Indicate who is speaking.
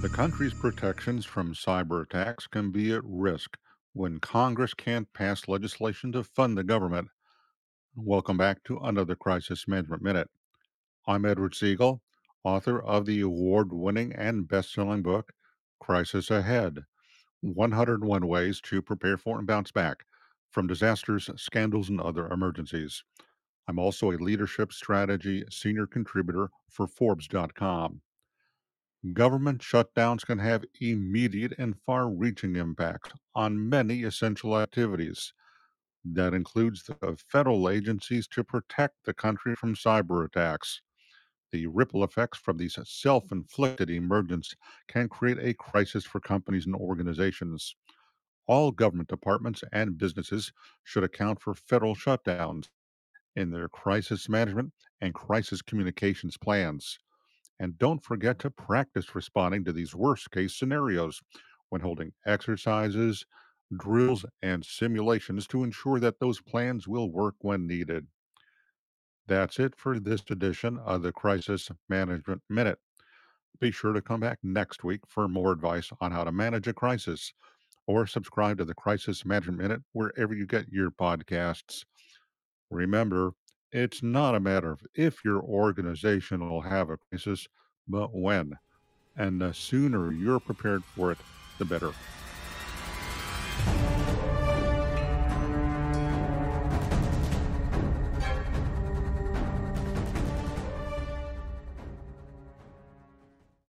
Speaker 1: The country's protections from cyber attacks can be at risk when Congress can't pass legislation to fund the government. Welcome back to another Crisis Management Minute. I'm Edward Segal, author of the award winning and best selling book, Crisis Ahead 101 Ways to Prepare for and Bounce Back from Disasters, Scandals, and Other Emergencies. I'm also a leadership strategy senior contributor for Forbes.com. Government shutdowns can have immediate and far reaching impacts on many essential activities. That includes the federal agencies to protect the country from cyber attacks. The ripple effects from these self inflicted emergencies can create a crisis for companies and organizations. All government departments and businesses should account for federal shutdowns in their crisis management and crisis communications plans. And don't forget to practice responding to these worst case scenarios when holding exercises, drills, and simulations to ensure that those plans will work when needed. That's it for this edition of the Crisis Management Minute. Be sure to come back next week for more advice on how to manage a crisis or subscribe to the Crisis Management Minute wherever you get your podcasts. Remember, it's not a matter of if your organization will have a crisis, but when. And the sooner you're prepared for it, the better.